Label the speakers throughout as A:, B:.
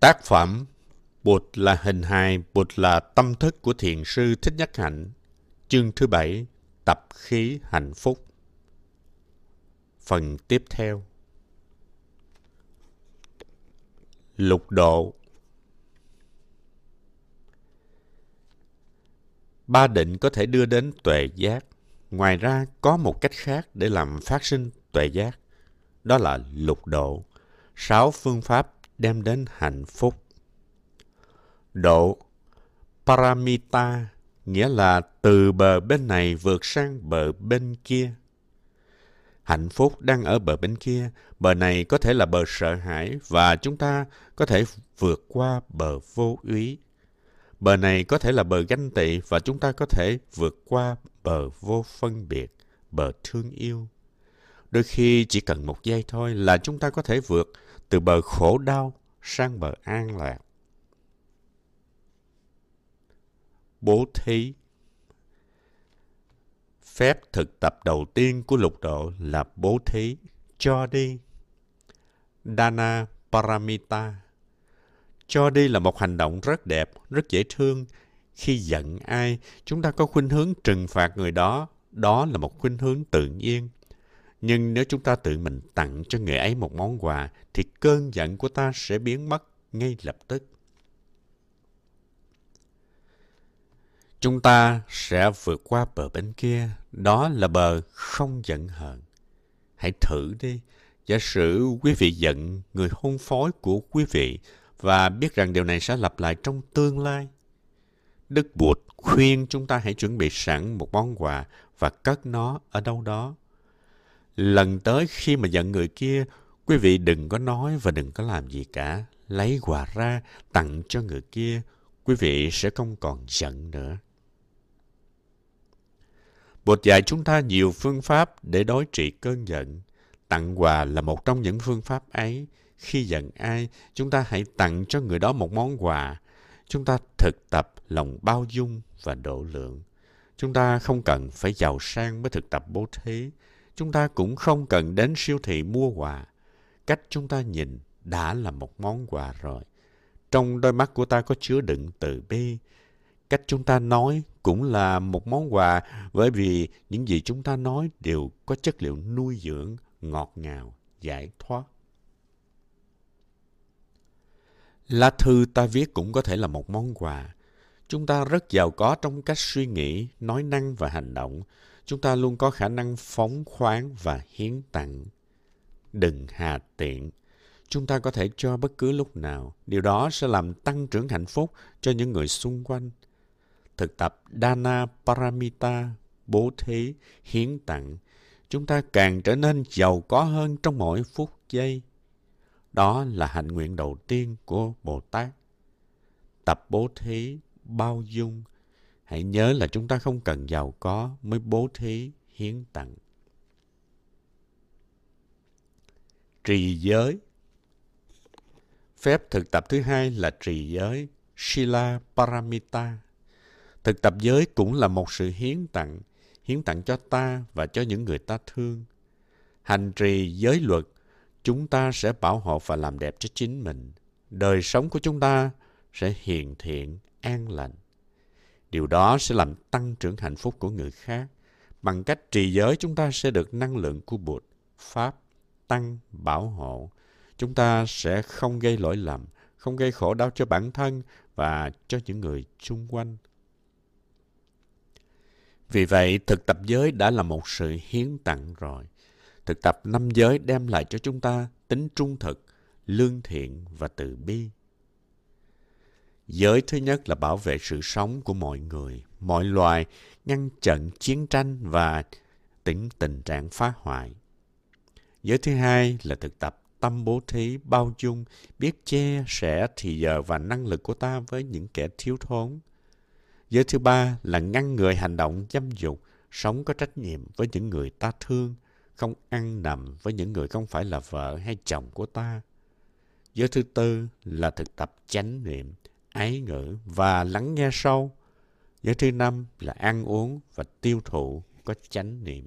A: Tác phẩm Bụt là hình hài, Bụt là tâm thức của thiền sư Thích Nhất Hạnh. Chương thứ bảy, tập khí hạnh phúc. Phần tiếp theo. Lục độ Ba định có thể đưa đến tuệ giác. Ngoài ra, có một cách khác để làm phát sinh tuệ giác. Đó là lục độ. Sáu phương pháp đem đến hạnh phúc. Độ Paramita nghĩa là từ bờ bên này vượt sang bờ bên kia. Hạnh phúc đang ở bờ bên kia, bờ này có thể là bờ sợ hãi và chúng ta có thể vượt qua bờ vô úy. Bờ này có thể là bờ ganh tị và chúng ta có thể vượt qua bờ vô phân biệt, bờ thương yêu. Đôi khi chỉ cần một giây thôi là chúng ta có thể vượt từ bờ khổ đau sang bờ an lạc. Bố thí Phép thực tập đầu tiên của lục độ là bố thí, cho đi. Dana Paramita Cho đi là một hành động rất đẹp, rất dễ thương. Khi giận ai, chúng ta có khuynh hướng trừng phạt người đó. Đó là một khuynh hướng tự nhiên. Nhưng nếu chúng ta tự mình tặng cho người ấy một món quà, thì cơn giận của ta sẽ biến mất ngay lập tức. Chúng ta sẽ vượt qua bờ bên kia, đó là bờ không giận hờn. Hãy thử đi. Giả sử quý vị giận người hôn phối của quý vị và biết rằng điều này sẽ lặp lại trong tương lai. Đức Bụt khuyên chúng ta hãy chuẩn bị sẵn một món quà và cất nó ở đâu đó Lần tới khi mà giận người kia, quý vị đừng có nói và đừng có làm gì cả. Lấy quà ra, tặng cho người kia, quý vị sẽ không còn giận nữa. Bột dạy chúng ta nhiều phương pháp để đối trị cơn giận. Tặng quà là một trong những phương pháp ấy. Khi giận ai, chúng ta hãy tặng cho người đó một món quà. Chúng ta thực tập lòng bao dung và độ lượng. Chúng ta không cần phải giàu sang mới thực tập bố thí chúng ta cũng không cần đến siêu thị mua quà. Cách chúng ta nhìn đã là một món quà rồi. Trong đôi mắt của ta có chứa đựng từ bi. Cách chúng ta nói cũng là một món quà bởi vì những gì chúng ta nói đều có chất liệu nuôi dưỡng, ngọt ngào, giải thoát. Lá thư ta viết cũng có thể là một món quà. Chúng ta rất giàu có trong cách suy nghĩ, nói năng và hành động chúng ta luôn có khả năng phóng khoáng và hiến tặng. Đừng hà tiện. Chúng ta có thể cho bất cứ lúc nào. Điều đó sẽ làm tăng trưởng hạnh phúc cho những người xung quanh. Thực tập Dana Paramita, bố thí, hiến tặng. Chúng ta càng trở nên giàu có hơn trong mỗi phút giây. Đó là hạnh nguyện đầu tiên của Bồ Tát. Tập bố thí, bao dung, Hãy nhớ là chúng ta không cần giàu có mới bố thí, hiến tặng. Trì giới Phép thực tập thứ hai là trì giới, Shila Paramita. Thực tập giới cũng là một sự hiến tặng, hiến tặng cho ta và cho những người ta thương. Hành trì giới luật, chúng ta sẽ bảo hộ và làm đẹp cho chính mình. Đời sống của chúng ta sẽ hiền thiện, an lành. Điều đó sẽ làm tăng trưởng hạnh phúc của người khác. Bằng cách trì giới, chúng ta sẽ được năng lượng của Bụt, Pháp, Tăng, bảo hộ. Chúng ta sẽ không gây lỗi lầm, không gây khổ đau cho bản thân và cho những người xung quanh. Vì vậy, thực tập giới đã là một sự hiến tặng rồi. Thực tập năm giới đem lại cho chúng ta tính trung thực, lương thiện và từ bi. Giới thứ nhất là bảo vệ sự sống của mọi người, mọi loài, ngăn chặn chiến tranh và tỉnh tình trạng phá hoại. Giới thứ hai là thực tập tâm bố thí, bao dung, biết che sẻ thì giờ và năng lực của ta với những kẻ thiếu thốn. Giới thứ ba là ngăn người hành động dâm dục, sống có trách nhiệm với những người ta thương, không ăn nằm với những người không phải là vợ hay chồng của ta. Giới thứ tư là thực tập chánh niệm, ái ngữ và lắng nghe sâu. Giới thứ năm là ăn uống và tiêu thụ có chánh niệm.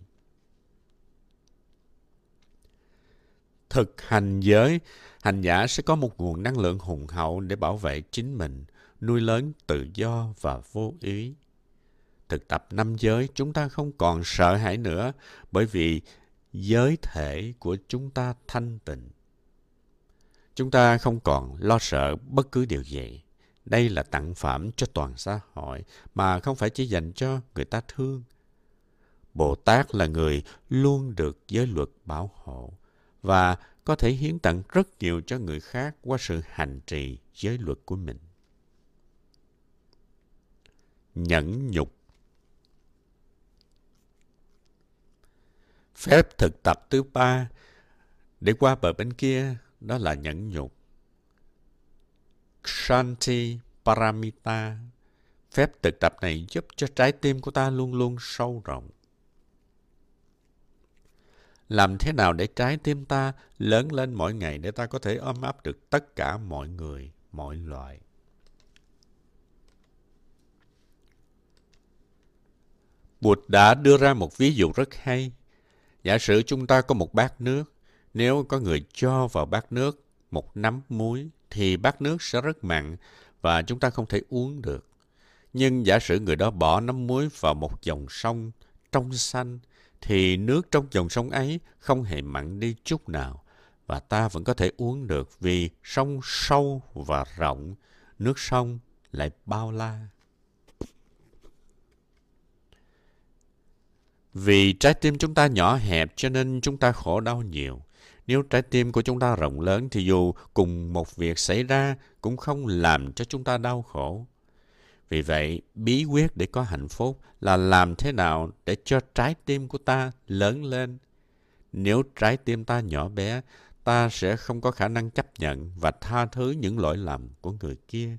A: thực hành giới, hành giả sẽ có một nguồn năng lượng hùng hậu để bảo vệ chính mình, nuôi lớn tự do và vô ý. Thực tập năm giới, chúng ta không còn sợ hãi nữa bởi vì giới thể của chúng ta thanh tịnh. Chúng ta không còn lo sợ bất cứ điều gì. Đây là tặng phẩm cho toàn xã hội, mà không phải chỉ dành cho người ta thương. Bồ Tát là người luôn được giới luật bảo hộ và có thể hiến tặng rất nhiều cho người khác qua sự hành trì giới luật của mình. Nhẫn nhục Phép thực tập thứ ba để qua bờ bên kia, đó là nhẫn nhục. Shanti Paramita Phép thực tập này giúp cho trái tim của ta luôn luôn sâu rộng. Làm thế nào để trái tim ta lớn lên mỗi ngày để ta có thể ôm ấp được tất cả mọi người, mọi loại? Bụt đã đưa ra một ví dụ rất hay. Giả sử chúng ta có một bát nước, nếu có người cho vào bát nước một nắm muối thì bát nước sẽ rất mặn và chúng ta không thể uống được. Nhưng giả sử người đó bỏ nắm muối vào một dòng sông trong xanh thì nước trong dòng sông ấy không hề mặn đi chút nào và ta vẫn có thể uống được vì sông sâu và rộng, nước sông lại bao la. Vì trái tim chúng ta nhỏ hẹp cho nên chúng ta khổ đau nhiều. Nếu trái tim của chúng ta rộng lớn thì dù cùng một việc xảy ra cũng không làm cho chúng ta đau khổ. Vì vậy, bí quyết để có hạnh phúc là làm thế nào để cho trái tim của ta lớn lên. Nếu trái tim ta nhỏ bé, ta sẽ không có khả năng chấp nhận và tha thứ những lỗi lầm của người kia.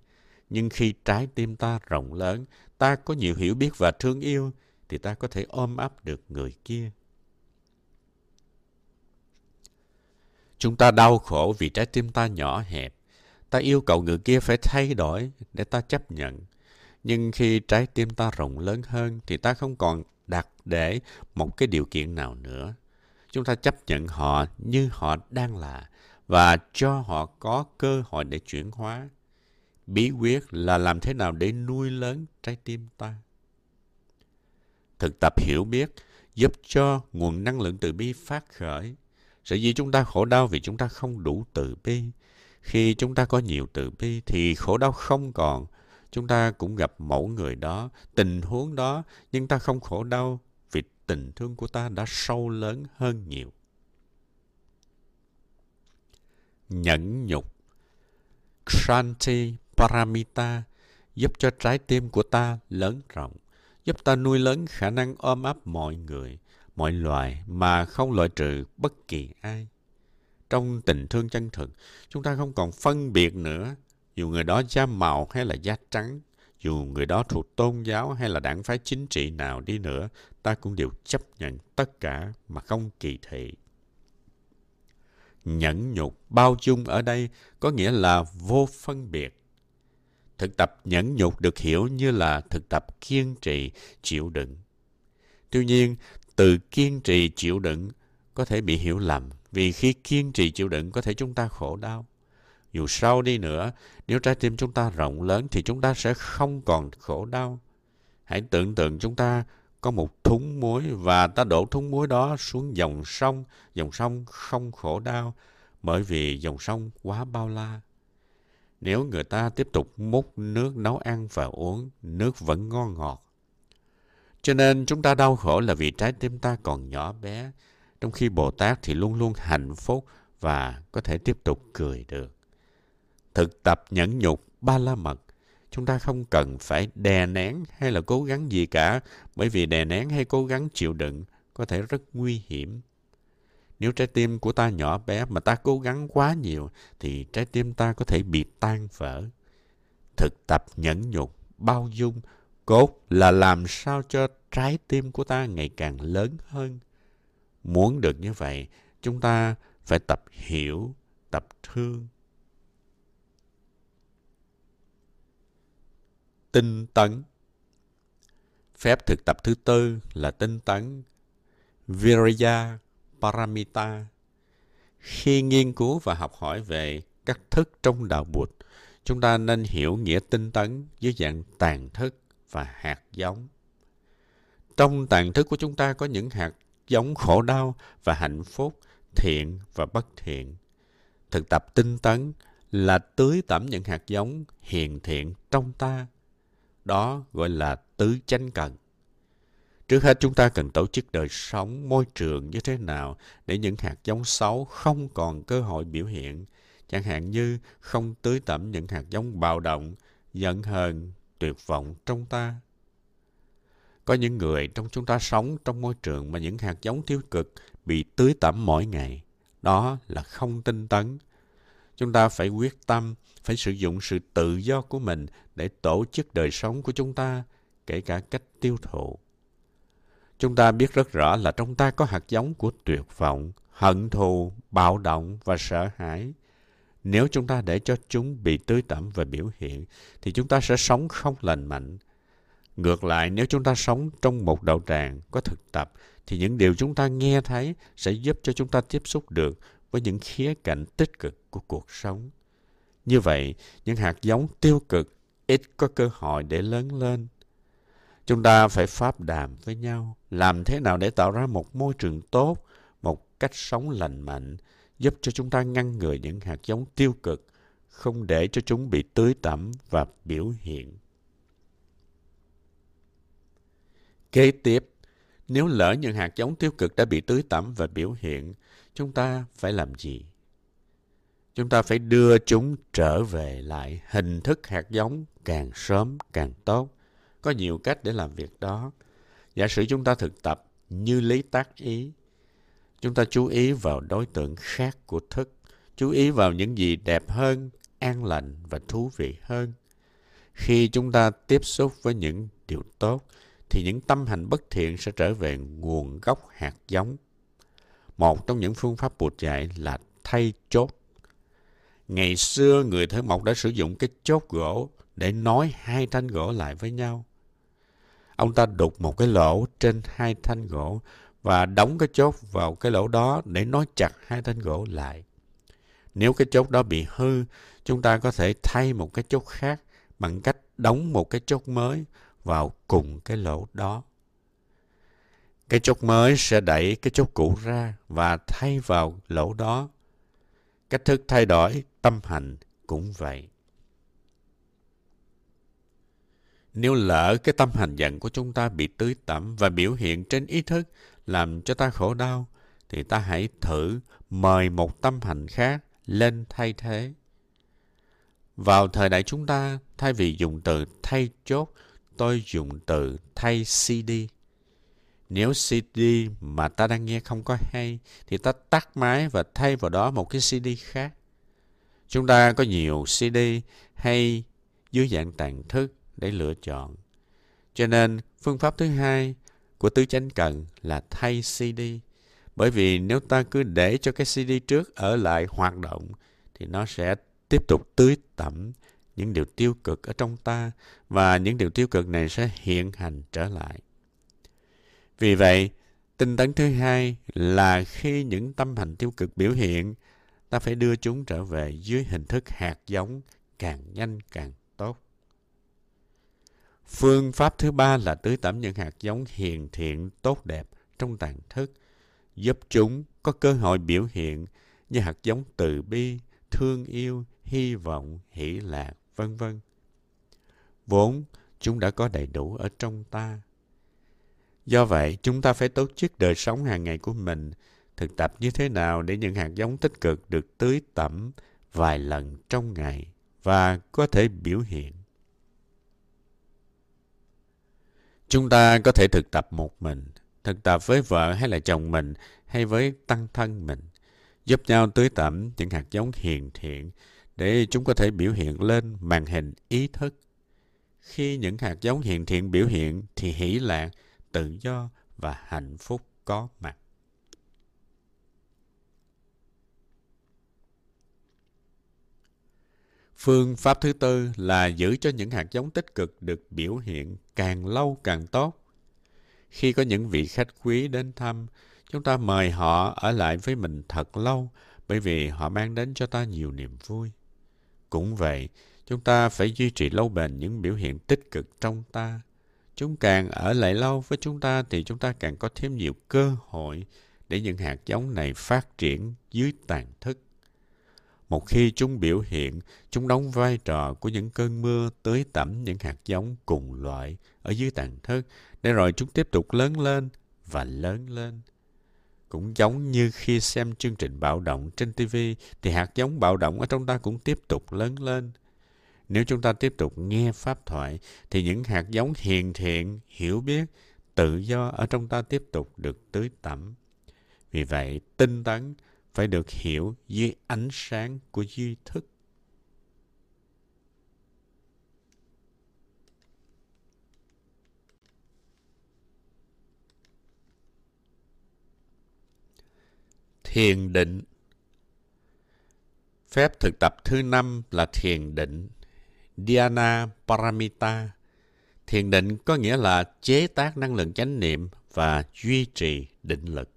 A: Nhưng khi trái tim ta rộng lớn, ta có nhiều hiểu biết và thương yêu, thì ta có thể ôm ấp được người kia. Chúng ta đau khổ vì trái tim ta nhỏ hẹp. Ta yêu cầu người kia phải thay đổi để ta chấp nhận. Nhưng khi trái tim ta rộng lớn hơn thì ta không còn đặt để một cái điều kiện nào nữa. Chúng ta chấp nhận họ như họ đang là và cho họ có cơ hội để chuyển hóa. Bí quyết là làm thế nào để nuôi lớn trái tim ta. Thực tập hiểu biết giúp cho nguồn năng lượng từ bi phát khởi. Sở dĩ chúng ta khổ đau vì chúng ta không đủ từ bi. Khi chúng ta có nhiều từ bi thì khổ đau không còn chúng ta cũng gặp mẫu người đó, tình huống đó, nhưng ta không khổ đau vì tình thương của ta đã sâu lớn hơn nhiều. Nhẫn nhục Shanti Paramita giúp cho trái tim của ta lớn rộng, giúp ta nuôi lớn khả năng ôm ấp mọi người, mọi loài mà không loại trừ bất kỳ ai. Trong tình thương chân thực, chúng ta không còn phân biệt nữa dù người đó da màu hay là da trắng, dù người đó thuộc tôn giáo hay là đảng phái chính trị nào đi nữa, ta cũng đều chấp nhận tất cả mà không kỳ thị. Nhẫn nhục, bao dung ở đây có nghĩa là vô phân biệt. Thực tập nhẫn nhục được hiểu như là thực tập kiên trì, chịu đựng. Tuy nhiên, từ kiên trì chịu đựng có thể bị hiểu lầm vì khi kiên trì chịu đựng có thể chúng ta khổ đau. Dù sau đi nữa, nếu trái tim chúng ta rộng lớn thì chúng ta sẽ không còn khổ đau. Hãy tưởng tượng chúng ta có một thúng muối và ta đổ thúng muối đó xuống dòng sông. Dòng sông không khổ đau bởi vì dòng sông quá bao la. Nếu người ta tiếp tục múc nước nấu ăn và uống, nước vẫn ngon ngọt. Cho nên chúng ta đau khổ là vì trái tim ta còn nhỏ bé, trong khi Bồ Tát thì luôn luôn hạnh phúc và có thể tiếp tục cười được. Thực tập nhẫn nhục ba la mật chúng ta không cần phải đè nén hay là cố gắng gì cả bởi vì đè nén hay cố gắng chịu đựng có thể rất nguy hiểm. Nếu trái tim của ta nhỏ bé mà ta cố gắng quá nhiều thì trái tim ta có thể bị tan vỡ. Thực tập nhẫn nhục bao dung cốt là làm sao cho trái tim của ta ngày càng lớn hơn muốn được như vậy chúng ta phải tập hiểu tập thương tinh tấn. Phép thực tập thứ tư là tinh tấn Virya Paramita. Khi nghiên cứu và học hỏi về các thức trong đạo Bụt, chúng ta nên hiểu nghĩa tinh tấn dưới dạng tàn thức và hạt giống. Trong tàn thức của chúng ta có những hạt giống khổ đau và hạnh phúc, thiện và bất thiện. Thực tập tinh tấn là tưới tẩm những hạt giống hiền thiện trong ta. Đó gọi là tứ chánh cần. Trước hết chúng ta cần tổ chức đời sống, môi trường như thế nào để những hạt giống xấu không còn cơ hội biểu hiện. Chẳng hạn như không tưới tẩm những hạt giống bạo động, giận hờn, tuyệt vọng trong ta. Có những người trong chúng ta sống trong môi trường mà những hạt giống tiêu cực bị tưới tẩm mỗi ngày. Đó là không tinh tấn. Chúng ta phải quyết tâm, phải sử dụng sự tự do của mình để tổ chức đời sống của chúng ta, kể cả cách tiêu thụ. Chúng ta biết rất rõ là trong ta có hạt giống của tuyệt vọng, hận thù, bạo động và sợ hãi. Nếu chúng ta để cho chúng bị tưới tẩm và biểu hiện, thì chúng ta sẽ sống không lành mạnh. Ngược lại, nếu chúng ta sống trong một đạo tràng có thực tập, thì những điều chúng ta nghe thấy sẽ giúp cho chúng ta tiếp xúc được với những khía cạnh tích cực của cuộc sống. Như vậy, những hạt giống tiêu cực ít có cơ hội để lớn lên. Chúng ta phải pháp đàm với nhau, làm thế nào để tạo ra một môi trường tốt, một cách sống lành mạnh, giúp cho chúng ta ngăn ngừa những hạt giống tiêu cực, không để cho chúng bị tưới tẩm và biểu hiện. Kế tiếp, nếu lỡ những hạt giống tiêu cực đã bị tưới tẩm và biểu hiện, chúng ta phải làm gì? Chúng ta phải đưa chúng trở về lại hình thức hạt giống càng sớm càng tốt. Có nhiều cách để làm việc đó. Giả sử chúng ta thực tập như lý tác ý, chúng ta chú ý vào đối tượng khác của thức, chú ý vào những gì đẹp hơn, an lành và thú vị hơn. Khi chúng ta tiếp xúc với những điều tốt, thì những tâm hành bất thiện sẽ trở về nguồn gốc hạt giống. Một trong những phương pháp Bụt dạy là thay chốt. Ngày xưa người thợ mộc đã sử dụng cái chốt gỗ để nối hai thanh gỗ lại với nhau. Ông ta đục một cái lỗ trên hai thanh gỗ và đóng cái chốt vào cái lỗ đó để nối chặt hai thanh gỗ lại. Nếu cái chốt đó bị hư, chúng ta có thể thay một cái chốt khác bằng cách đóng một cái chốt mới vào cùng cái lỗ đó. Cái chốt mới sẽ đẩy cái chốt cũ ra và thay vào lỗ đó. Cách thức thay đổi tâm hành cũng vậy. Nếu lỡ cái tâm hành giận của chúng ta bị tưới tẩm và biểu hiện trên ý thức làm cho ta khổ đau, thì ta hãy thử mời một tâm hành khác lên thay thế. Vào thời đại chúng ta, thay vì dùng từ thay chốt, tôi dùng từ thay CD. Nếu CD mà ta đang nghe không có hay, thì ta tắt máy và thay vào đó một cái CD khác. Chúng ta có nhiều CD hay dưới dạng tàn thức để lựa chọn. Cho nên, phương pháp thứ hai của tứ chánh cần là thay CD. Bởi vì nếu ta cứ để cho cái CD trước ở lại hoạt động, thì nó sẽ tiếp tục tưới tẩm những điều tiêu cực ở trong ta và những điều tiêu cực này sẽ hiện hành trở lại. Vì vậy, tinh tấn thứ hai là khi những tâm hành tiêu cực biểu hiện, ta phải đưa chúng trở về dưới hình thức hạt giống càng nhanh càng tốt. Phương pháp thứ ba là tưới tẩm những hạt giống hiền thiện tốt đẹp trong tàn thức, giúp chúng có cơ hội biểu hiện như hạt giống từ bi, thương yêu, hy vọng, hỷ lạc, vân vân. Vốn chúng đã có đầy đủ ở trong ta. Do vậy, chúng ta phải tổ chức đời sống hàng ngày của mình, thực tập như thế nào để những hạt giống tích cực được tưới tẩm vài lần trong ngày và có thể biểu hiện. Chúng ta có thể thực tập một mình, thực tập với vợ hay là chồng mình hay với tăng thân mình, giúp nhau tưới tẩm những hạt giống hiền thiện để chúng có thể biểu hiện lên màn hình ý thức. Khi những hạt giống hiền thiện biểu hiện thì hỷ lạc, tự do và hạnh phúc có mặt. Phương pháp thứ tư là giữ cho những hạt giống tích cực được biểu hiện càng lâu càng tốt. Khi có những vị khách quý đến thăm, chúng ta mời họ ở lại với mình thật lâu bởi vì họ mang đến cho ta nhiều niềm vui. Cũng vậy, chúng ta phải duy trì lâu bền những biểu hiện tích cực trong ta. Chúng càng ở lại lâu với chúng ta thì chúng ta càng có thêm nhiều cơ hội để những hạt giống này phát triển dưới tàn thức. Một khi chúng biểu hiện, chúng đóng vai trò của những cơn mưa tưới tẩm những hạt giống cùng loại ở dưới tàn thức, để rồi chúng tiếp tục lớn lên và lớn lên. Cũng giống như khi xem chương trình bạo động trên TV, thì hạt giống bạo động ở trong ta cũng tiếp tục lớn lên. Nếu chúng ta tiếp tục nghe pháp thoại, thì những hạt giống hiền thiện, hiểu biết, tự do ở trong ta tiếp tục được tưới tẩm. Vì vậy, tinh tấn phải được hiểu dưới ánh sáng của duy thức. Thiền định Phép thực tập thứ năm là thiền định, Dhyana Paramita. Thiền định có nghĩa là chế tác năng lượng chánh niệm và duy trì định lực.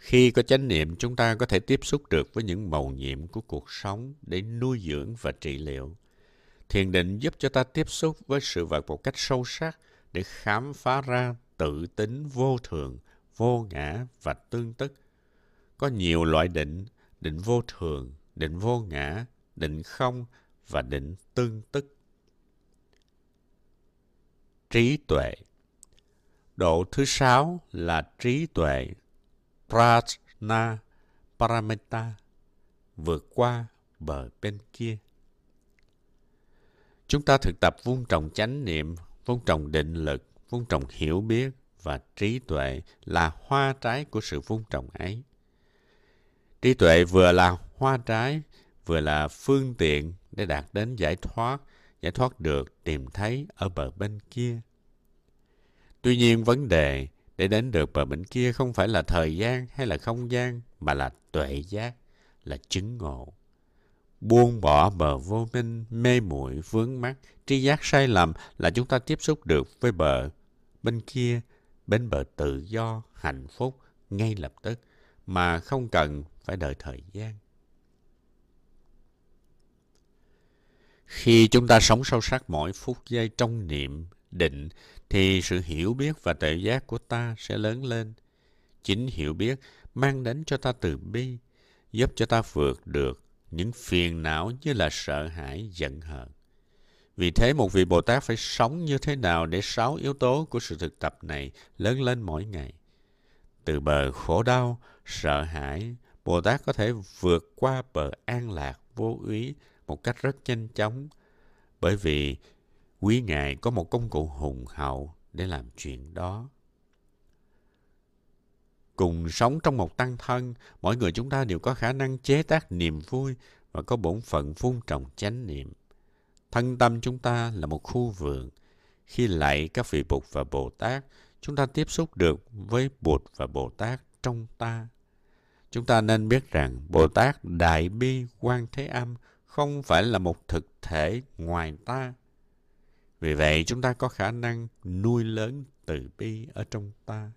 A: Khi có chánh niệm, chúng ta có thể tiếp xúc được với những màu nhiệm của cuộc sống để nuôi dưỡng và trị liệu. Thiền định giúp cho ta tiếp xúc với sự vật một cách sâu sắc để khám phá ra tự tính vô thường, vô ngã và tương tức. Có nhiều loại định, định vô thường, định vô ngã, định không và định tương tức. Trí tuệ Độ thứ sáu là trí tuệ Prajna Paramita, vượt qua bờ bên kia. Chúng ta thực tập vun trồng chánh niệm, vun trồng định lực, vun trồng hiểu biết và trí tuệ là hoa trái của sự vun trồng ấy. Trí tuệ vừa là hoa trái, vừa là phương tiện để đạt đến giải thoát, giải thoát được tìm thấy ở bờ bên kia. Tuy nhiên vấn đề để đến được bờ bên kia không phải là thời gian hay là không gian, mà là tuệ giác, là chứng ngộ. Buông bỏ bờ vô minh, mê muội vướng mắc, tri giác sai lầm là chúng ta tiếp xúc được với bờ bên kia, bên bờ tự do, hạnh phúc ngay lập tức, mà không cần phải đợi thời gian. Khi chúng ta sống sâu sắc mỗi phút giây trong niệm, định thì sự hiểu biết và tự giác của ta sẽ lớn lên. Chính hiểu biết mang đến cho ta từ bi, giúp cho ta vượt được những phiền não như là sợ hãi, giận hờn. Vì thế một vị Bồ Tát phải sống như thế nào để sáu yếu tố của sự thực tập này lớn lên mỗi ngày. Từ bờ khổ đau, sợ hãi, Bồ Tát có thể vượt qua bờ an lạc, vô úy một cách rất nhanh chóng. Bởi vì quý ngài có một công cụ hùng hậu để làm chuyện đó. Cùng sống trong một tăng thân, mỗi người chúng ta đều có khả năng chế tác niềm vui và có bổn phận phun trồng chánh niệm. Thân tâm chúng ta là một khu vườn. Khi lạy các vị bụt và bồ tát, chúng ta tiếp xúc được với bụt và bồ tát trong ta. Chúng ta nên biết rằng bồ tát đại bi quan thế âm không phải là một thực thể ngoài ta vì vậy chúng ta có khả năng nuôi lớn từ bi ở trong ta.